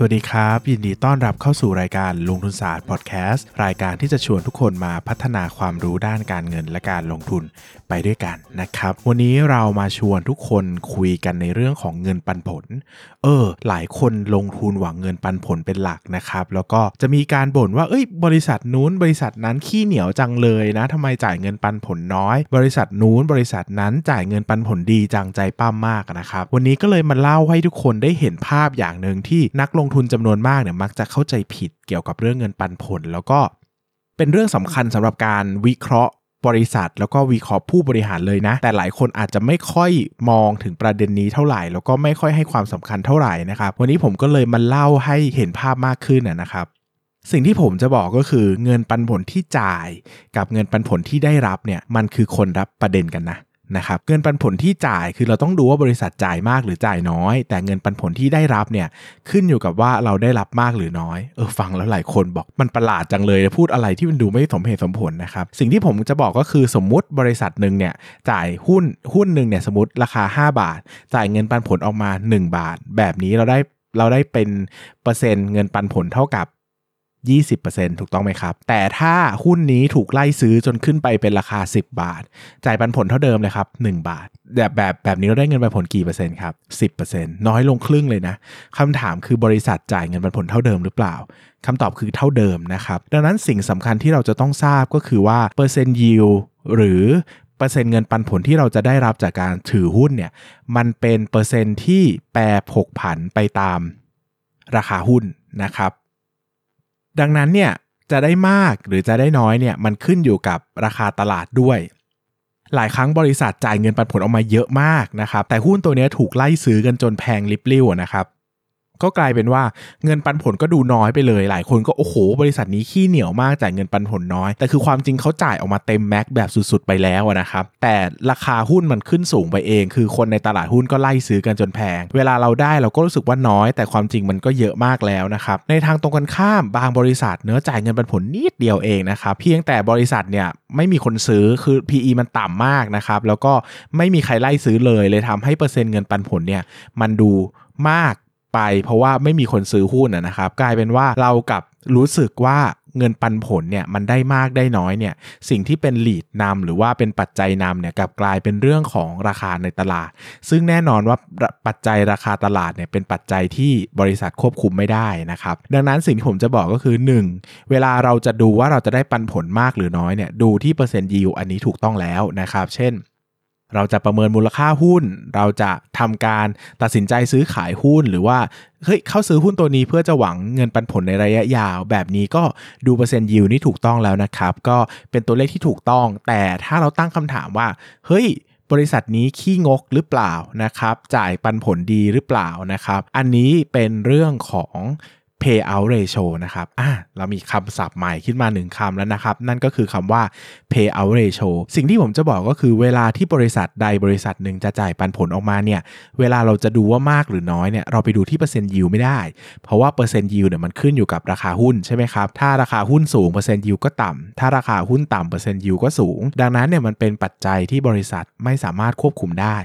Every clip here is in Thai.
สวัสดีครับ ยินดีต้อนรับเข้าสู่รายการลงทุนศาสตร์พอดแคสต์รายการที่จะชวนทุกคนมาพัฒนาความรู้ด้านการเงินและการลงทุนไปด้วยกันนะครับ วันนี้เรามาชวนทุกคนคุยกันในเรื่องของเงินปันผล เออ หลายคนลงทุนหวังเงินปันผลเป็นหลักนะครับ แล้วก็จะมีการบ่นว่าเอ้ย บริษัทนู้นบริษัทนั้นขี้เหนียวจังเลยนะทำไมจ่ายเงินปันผลน้อย บริษัทนู้นบริษัทนั้นจ่ายเงินปันผลดีจังใจปั้มมากนะครับวันนี้ก็เลยมาเล่าให้ทุกคนได้เห็นภาพอย่างหนึ่งที่นักลงงทุนจำนวนมากเนี่ยมักจะเข้าใจผิดเกี่ยวกับเรื่องเงินปันผล แล้วก็เป็นเรื่องสำคัญสำหรับการวิเคราะห์บริษัท แล้วก็วิเคราะห์ผู้บริหารเลยนะ แต่หลายคนอาจจะไม่ค่อยมองถึงประเด็นนี้เท่าไหร่ แล้วก็ไม่ค่อยให้ความสำคัญเท่าไหร่นะครับ วันนี้ผมก็เลยมาเล่าให้เห็นภาพมากขึ้นนะครับ สิ่งที่ผมจะบอกก็คือเงินปันผลที่จ่าย กับเงินปันผลที่ได้รับเนี่ยมันคือคนรับประเด็นกันนะ นะครับเงินปันผลที่จ่ายคือเราต้องดูว่าบริษัทจ่ายมากหรือจ่ายน้อย แต่เงินปันผลที่ได้รับเนี่ยขึ้นอยู่กับว่าเราได้รับมากหรือน้อยเออฟังแล้วหลายคนบอกมันประหลาดจังเลยพูดอะไรที่มันดูไม่สมเหตุสมผลนะครับสิ่งที่ผมจะบอกก็คือสมมุติบริษัทหนึ่งเนี่ยจ่ายหุ้นหุ้นหนึ่งเนี่ยสมมติราคา 5 บาท จ่ายเงินปันผลออกมา 1 บาท แบบนี้เราได้เราได้เป็นเปอร์เซ็นต์เงินปันผลเท่ากับ 20%ถูกต้องไหมครับ แต่ถ้าหุ้นนี้ถูกไล่ซื้อจนขึ้นไปเป็นราคา 10 บาท จ่ายปันผลเท่าเดิมเลยครับ 1 บาท แบบแบบแบบนี้เราได้เงินปันผลกี่เปอร์เซ็นต์ครับ 10%น้อยลงครึ่งเลยนะคำถามคือบริษัทจ่ายเงินปันผลเท่าเดิมหรือเปล่าคำตอบคือเท่าเดิมนะครับ ดังนั้นสิ่งสำคัญที่เราจะต้องทราบก็คือว่าเปอร์เซ็นต์ยิวหรือเปอร์เซ็นต์เงินปันผลที่เราจะได้รับจากการถือหุ้นเนี่ยมันเป็นเปอร์เซ็นต์ที่แปรผกผันไปตามราคาหุ้นนะครับ ดังนั้นเนี่ยจะได้มากหรือจะได้น้อยเนี่ยมันขึ้นอยู่กับราคาตลาดด้วย หลายครั้งบริษัทจ่ายเงินปันผลออกมาเยอะมากนะครับแต่หุ้นตัวนี้ถูกไล่ซื้อกันจนแพงลิบลิ่วนะครับ ก็กลายเป็นว่าเงินปันผลก็ดูน้อยไปเลย หลายคนก็โอ้โห บริษัทนี้ขี้เหนียวมากจ่ายเงินปันผลน้อย แต่คือความจริงเขาจ่ายออกมาเต็มแม็กแบบสุดๆ ไปแล้วนะครับ แต่ราคาหุ้นมันขึ้นสูงไปเอง คือคนในตลาดหุ้นก็ไล่ซื้อกันจนแพง เวลาเราได้เราก็รู้สึกว่าน้อย แต่ความจริงมันก็เยอะมากแล้วนะครับ ในทางตรงกันข้ามบางบริษัทเนื้อจ่ายเงินปันผลนิดเดียวเองนะครับ เพียงแต่บริษัทเนี่ยไม่มีคนซื้อ คือ PE มันต่ำมากนะครับ แล้วก็ไม่มีใครไล่ซื้อเลย เลยทำให้เปอร์เซ็นต์เงินปันผลเนี่ยมันดูมาก ไปเพราะว่าไม่มีคนซื้อหุ้นนะครับ กลายเป็นว่าเรากับรู้สึกว่าเงินปันผลเนี่ยมันได้มากได้น้อยเนี่ยสิ่งที่เป็นลีดนำหรือว่าเป็นปัจจัยนำเนี่ยกับกลายเป็นเรื่องของราคาในตลาด ซึ่งแน่นอนว่าปัจจัยราคาตลาดเนี่ยเป็นปัจจัยที่บริษัทควบคุมไม่ได้นะครับ ดังนั้นสิ่งที่ผมจะบอกก็คือ 1. เวลาเราจะดูว่าเราจะได้ปันผลมากหรือน้อยเนี่ยดูที่เปอร์เซ็นต์ยิวอันนี้ถูกต้องแล้วนะครับ เช่น เราจะประเมินมูลค่าหุ้น เราจะทำการตัดสินใจซื้อขายหุ้นหรือว่าเฮ้ยเข้าซื้อหุ้นตัวนี้เพื่อจะหวังเงินปันผลในระยะยาว แบบนี้ก็ดูเปอร์เซ็นต์ยิวนี่ถูกต้องแล้วนะครับ ก็เป็นตัวเลขที่ถูกต้อง แต่ถ้าเราตั้งคำถามว่า เฮ้ยบริษัทนี้ขี้งกหรือเปล่านะครับ จ่ายปันผลดีหรือเปล่านะครับ อันนี้เป็นเรื่องของ payout ratio นะครับอะเรามีคำศัพท์ใหม่ขึ้นมาหนึ่งคำแล้วนะครับ นั่นก็คือคำว่า payout ratio สิ่งที่ผมจะบอกก็คือเวลาที่บริษัทใดบริษัทหนึ่งจะจ่ายปันผลออกมาเนี่ย เวลาเราจะดูว่ามากหรือน้อยเนี่ย เราไปดูที่เปอร์เซ็นต์ยิวไม่ได้ เพราะว่าเปอร์เซ็นต์ยิวเนี่ยมันขึ้นอยู่กับราคาหุ้นใช่ไหมครับ ถ้าราคาหุ้นสูงเปอร์เซ็นต์ยิวก็ต่ำถ้าราคาหุ้นต่ำเปอร์เซ็นต์ยิวก็สูง ดังนั้นเนี่ยมันเป็นปัจจัยที่บริษัทไม่สามารถควบคุมได้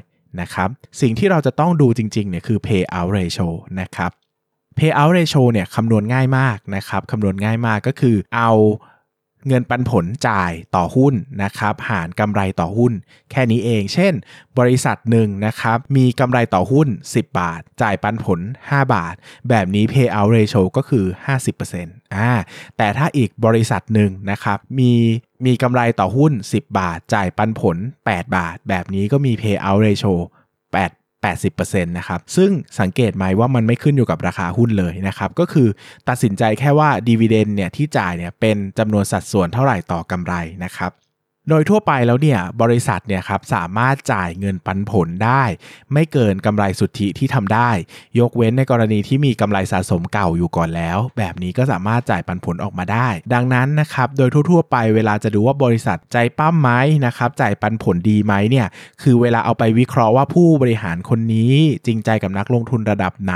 นะครับ สิ่งที่เราจะต้องดูจริงๆเนี่ยคือ payout ratio นะครับ payout ratio เนี่ยคำนวณง่ายมากนะครับคำนวณง่ายมากก็คือเอาเงินปันผลจ่ายต่อหุ้นนะครับหารกำไรต่อหุ้น แค่นี้เอง เช่น บริษัทหนึ่งนะครับมีกำไรต่อหุ้น 10 บาท จ่ายปันผล 5 บาท แบบนี้ payout ratio ก็คือ 50%อ่าแต่ถ้าอีกบริษัทหนึ่งนะครับมีมีกำไรต่อหุ้น 10 บาท จ่ายปันผล 8 บาท แบบนี้ก็มี payout ratio 8 80%นะครับ ซึ่งสังเกตไหมว่ามันไม่ขึ้นอยู่กับราคาหุ้นเลยนะครับ ก็คือตัดสินใจแค่ว่าดีเวเดนเนี่ยที่จ่ายเนี่ยเป็นจำนวนสัดส่วนเท่าไหร่ต่อกำไรนะครับ โดยทั่วไปแล้วเนี่ยบริษัทเนี่ยครับสามารถจ่ายเงินปันผลได้ ไม่เกินกำไรสุทธิที่ทำได้ ยกเว้นในกรณีที่มีกำไรสะสมเก่าอยู่ก่อนแล้ว แบบนี้ก็สามารถจ่ายปันผลออกมาได้ ดังนั้นนะครับโดยทั่วๆ ไปเวลาจะดูว่าบริษัทใจปั้มไหมนะครับจ่ายปันผลดีไหมเนี่ยคือเวลาเอาไปวิเคราะห์ว่าผู้บริหารคนนี้จริงใจกับนักลงทุนระดับไหน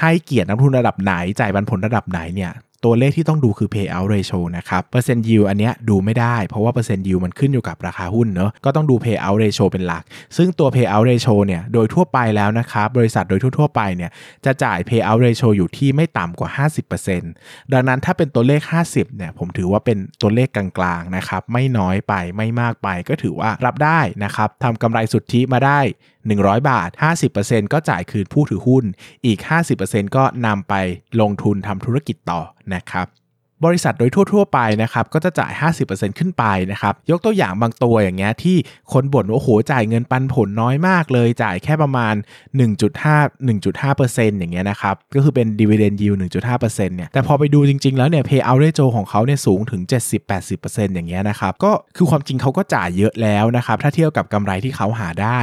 ให้เกียรตินักลงทุนระดับไหนจ่ายปันผลระดับไหนเนี่ย ตัวเลขที่ต้องดูคือ payout ratio นะครับเปอร์เซ็นต์ yield อันเนี้ยดูไม่ได้ เพราะว่าเปอร์เซ็นต์ yield มันขึ้นอยู่กับราคาหุ้นเนอะก็ต้องดู payout ratio เป็นหลัก ซึ่งตัว payout ratio เนี่ยโดยทั่วไปแล้วนะครับบริษัทโดยทั่วๆไปเนี่ยจะจ่าย payout ratio อยู่ที่ไม่ต่ำกว่า 50%ดังนั้นถ้าเป็นตัวเลข 50เนี่ยผมถือว่าเป็นตัวเลขกลางๆนะครับไม่น้อยไปไม่มากไปก็ถือว่ารับได้นะครับทำกำไรสุทธิมาได้ 100 บาท 50%ก็จ่ายคืนผู้ถือหุ้น อีก 50%ก็นำไปลงทุนทำธุรกิจต่อนะครับ บริษัทโดยทั่ว ๆ ไปนะครับก็จะจ่าย 50%ขึ้นไปนะครับยกตัวอย่างบางตัวอย่างเงี้ยที่คนบ่นว่าโอ้โหจ่ายเงินปันผลน้อยมากเลยจ่ายแค่ประมาณ 1.5 1.5%อย่างเงี้ยนะครับก็คือเป็น dividend yield 1.5%เนี่ยแต่พอไปดูจริง ๆ แล้วเนี่ย payout ratio ของเขาเนี่ยสูงถึง 70-80%อย่างเงี้ยนะครับก็คือความจริงเขาก็จ่ายเยอะแล้วนะครับถ้าเทียบกับกำไรที่เขาหาได้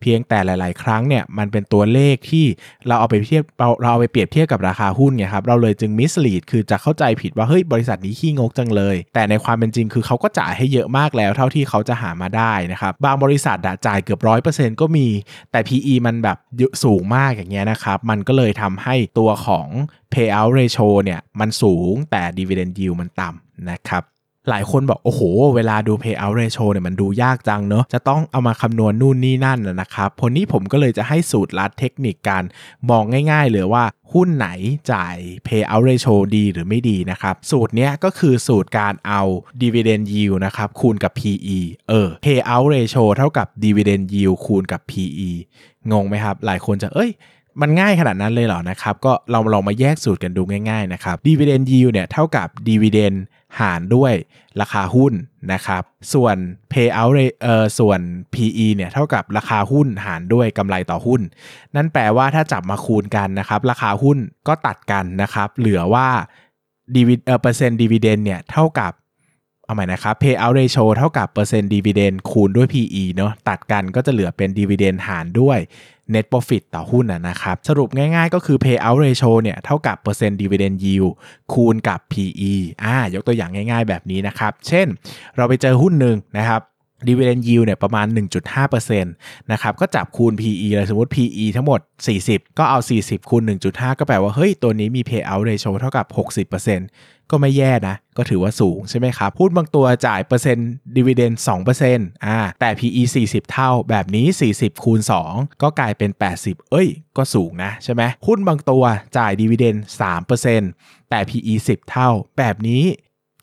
เพียงแต่หลาย ๆ ครั้งเนี่ยมันเป็นตัวเลขที่เราเอาไปเทียบเราเราเอาไปเปรียบเทียบกับราคาหุ้นไงครับเราเลยจึง mislead คือจะเข้าใจผิดว่าเฮ้ยบริษัทนี้ขี้งกจังเลย แต่ในความเป็นจริงคือเขาก็จ่ายให้เยอะมากแล้วเท่าที่เขาจะหามาได้นะครับบางบริษัทจ่ายเกือบร้อยเปอร์เซ็นต์ก็มี แต่ PE มันแบบสูงมากอย่างเงี้ยนะครับ มันก็เลยทำให้ตัวของ payout ratio เนี่ยมันสูงแต่ dividend yield มันต่ำนะครับ หลายคนบอกโอ้โห เวลาดู payout ratio เนี่ยมันดูยากจังเนอะจะต้องเอามาคำนวณนู่นนี่นั่นนะครับพอนี้ผมก็เลยจะให้สูตรลัดเทคนิคการมองง่ายๆเลยว่าหุ้นไหนจ่าย payout ratio ดีหรือไม่ดีนะครับ สูตรนี้ก็คือสูตรการเอา dividend yield นะครับคูณกับ PE เออ payout ratio เท่ากับ dividend yield คูณกับ PE งงไหมครับ หลายคนจะเอ้ยมันง่ายขนาดนั้นเลยเหรอนะครับ ก็เราลองมาแยกสูตรกันดูง่ายๆนะครับ dividend yield เนี่ยเท่ากับ dividend หารด้วยราคาหุ้นนะครับ ส่วน payout เอ่อส่วน PE เนี่ยเท่ากับราคาหุ้นหารด้วยกำไรต่อหุ้น นั่นแปลว่าถ้าจับมาคูณกันนะครับ ราคาหุ้นก็ตัดกันนะครับ เหลือว่าดีวิเออเปอร์เซ็นต์ดีเวเดนเนี่ยเท่ากับ เอาใหม่นะครับ payout ratio เท่ากับเปอร์เซ็นต์ dividend คูณด้วย PE เนาะตัดกันก็จะเหลือเป็น dividend หารด้วย net profit ต่อหุ้นนะครับ สรุปง่ายๆก็คือ payout ratio เนี่ยเท่ากับเปอร์เซ็นต์ dividend yield คูณกับ PE อ่ายกตัวอย่างง่ายๆแบบนี้นะครับ เช่น เราไปเจอหุ้นหนึ่งนะครับ dividend yield เนี่ยประมาณ 1.5%นะครับก็จับคูณ PE เลยสมมติ PE ทั้งหมด 40 ก็เอา 40 คูณ 1.5 ก็แปลว่า เฮ้ย ตัวนี้มี payout ratio เท่ากับ 60%ก็ไม่แย่นะ ก็ถือว่าสูงใช่ไหมครับหุ้นบางตัวจ่ายเปอร์เซ็นต์ดีเวเดน2%อ่าแต่ PE 40 เท่าแบบนี้ 40 คูณ 2 ก็กลายเป็น 80 เอ้ย ก็สูงนะใช่ไหมหุ้นบางตัวจ่ายดีเวเดน3%แต่ PE 10 เท่าแบบนี้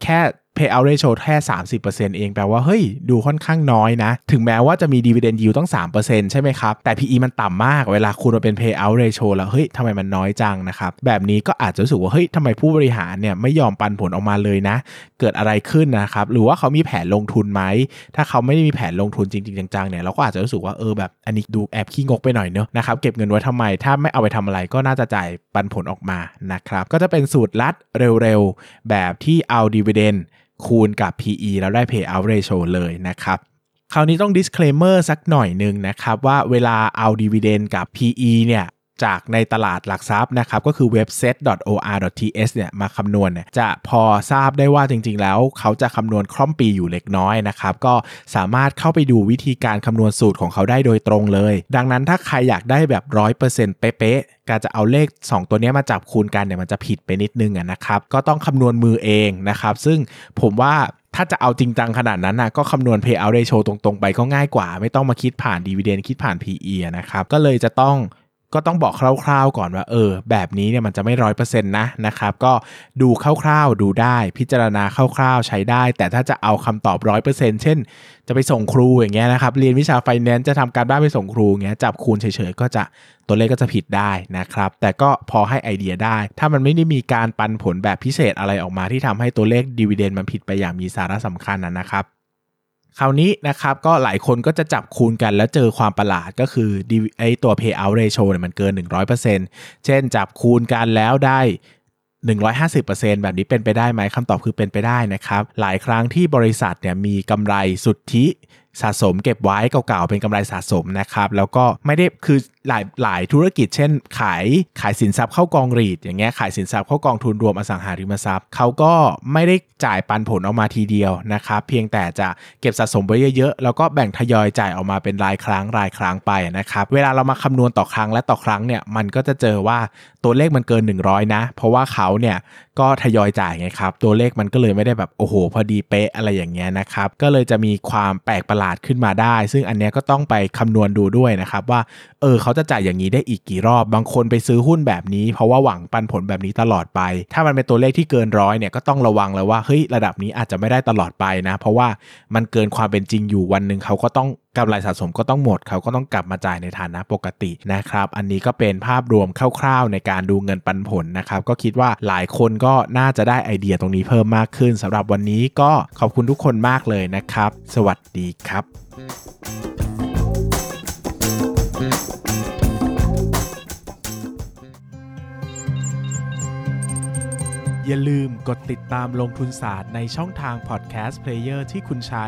แค่ payout ratio แค่ 30%เองแปลว่าเฮ้ยดูค่อนข้างน้อยนะ ถึงแม้ว่าจะมี dividend yield ต้อง 3%ใช่ไหมครับ แต่ PE มันต่ำมากเวลาคูณมาเป็น payout ratio แล้วเฮ้ยทำไมมันน้อยจังนะครับ แบบนี้ก็อาจจะรู้สึกว่าเฮ้ยทำไมผู้บริหารเนี่ยไม่ยอมปันผลออกมาเลยนะ เกิดอะไรขึ้นนะครับ หรือว่าเขามีแผนลงทุนไหม ถ้าเขาไม่ได้มีแผนลงทุนจริง ๆ จังๆเนี่ยเราก็อาจจะรู้สึกว่าเออแบบอันนี้ดูแอบขี้งกไปหน่อยเนอะนะครับเก็บเงินไว้ทำไม ถ้าไม่เอาไปทำอะไรก็น่าจะจ่ายปันผลออกมานะครับก็จะเป็นสูตรลัดเร็วๆแบบที่เอา dividend คูณกับ PE แล้วได้ payout ratio เลยนะครับคราวนี้ต้อง disclaimer สักหน่อยหนึ่งนะครับว่าเวลาเอา dividend กับ PE เนี่ย จากในตลาดหลักทรัพย์นะครับก็คือ webset.or.th เนี่ยมาคำนวณเนี่ยจะพอทราบได้ว่าจริง ๆ แล้วเขาจะคำนวณคล่อมปีอยู่เล็กน้อยนะครับก็สามารถเข้าไปดูวิธีการคำนวณสูตรของเขาได้โดยตรงเลย ดังนั้นถ้าใครอยากได้แบบ 100%เป๊ะๆการจะเอาเลข 2 ตัวนี้มาจับคูณกันเนี่ยมันจะผิดไปนิดนึงนะครับก็ต้องคำนวณมือเองนะครับซึ่งผมว่าถ้าจะเอาจริงจังขนาดนั้นนะก็คำนวณ payout ratio ตรงๆ ไปก็ง่ายกว่า ไม่ต้องมาคิดผ่าน dividend คิดผ่าน PE นะครับ ก็เลยจะต้อง ก็ต้องบอกคร่าวๆก่อนว่าเออ แบบนี้เนี่ยมันจะไม่ร้อยเปอร์เซ็นต์นะนะครับ ก็ดูคร่าวๆดูได้พิจารณาคร่าวๆใช้ได้ แต่ถ้าจะเอาคำตอบร้อยเปอร์เซ็นต์เช่น จะไปส่งครูอย่างเงี้ยนะครับ เรียนวิชาไฟแนนซ์จะทำการบ้านไปส่งครูเงี้ยจับคูณเฉยๆก็จะตัวเลขก็จะผิดได้นะครับ แต่ก็พอให้ไอเดียได้ ถ้ามันไม่ได้มีการปันผลแบบพิเศษอะไรออกมาที่ทำให้ตัวเลขดีเวเดนมันผิดไปอย่างมีสาระสำคัญนะครับ คราวนี้นะครับก็หลายคนก็จะจับคูณกันแล้วเจอความประหลาดก็คือไอตัว payout ratio เนี่ยมันเกิน 100%เช่นจับคูณกันแล้วได้ 150%แบบนี้เป็นไปได้ไหมคำตอบคือเป็นไปได้นะครับ หลายครั้งที่บริษัทเนี่ยมีกำไรสุทธิ สะสมเก็บไว้เก่าๆเป็นกำไรสะสมนะครับ แล้วก็ไม่ได้คือหลายหลายธุรกิจ เช่น ขายขายสินทรัพย์เข้ากองรีดอย่างเงี้ยขายสินทรัพย์เข้ากองทุนรวมอสังหาริมทรัพย์เขาก็ไม่ได้จ่ายปันผลออกมาทีเดียวนะครับเพียงแต่จะเก็บสะสมไว้เยอะๆแล้วก็แบ่งทยอยจ่ายออกมาเป็นรายครั้งรายครั้งไปนะครับเวลาเรามาคำนวณต่อครั้งและต่อครั้งเนี่ยมันก็จะเจอว่าตัวเลขมันเกิน 100 นะ เพราะว่าเขาเนี่ยก็ทยอยจ่ายไงครับตัวเลขมันก็เลยไม่ได้แบบโอ้โห พอดีเป๊ะอะไรอย่างเงี้ยนะครับก็เลยจะมีความแปลกประหลาดขึ้นมาได้ ซึ่งอันเนี้ยก็ต้องไปคำนวณดูด้วยนะครับ ว่าเออเขาจะจ่ายอย่างนี้ได้อีกกี่รอบ บางคนไปซื้อหุ้นแบบนี้ เพราะว่าหวังปันผลแบบนี้ตลอดไป ถ้ามันเป็นตัวเลขที่เกินร้อยเนี่ยก็ต้องระวังแล้วว่าเฮ้ยระดับนี้อาจจะไม่ได้ตลอดไปนะ เพราะว่ามันเกินความเป็นจริงอยู่วันหนึ่งเขาก็ต้อง กำไรสะสมก็ต้องหมดเขาก็ต้องกลับมาจ่ายในฐานะปกตินะครับ อันนี้ก็เป็นภาพรวมคร่าวๆ ในการดูเงินปันผลนะครับก็คิดว่าหลายคนก็น่าจะได้ไอเดียตรงนี้เพิ่มมากขึ้นสำหรับวันนี้ก็ขอบคุณทุกคนมากเลยนะครับ สวัสดีครับ อย่าลืมกดติดตามลงทุนศาสตร์ในช่องทางพอดแคสต์เพลเยอร์ที่คุณใช้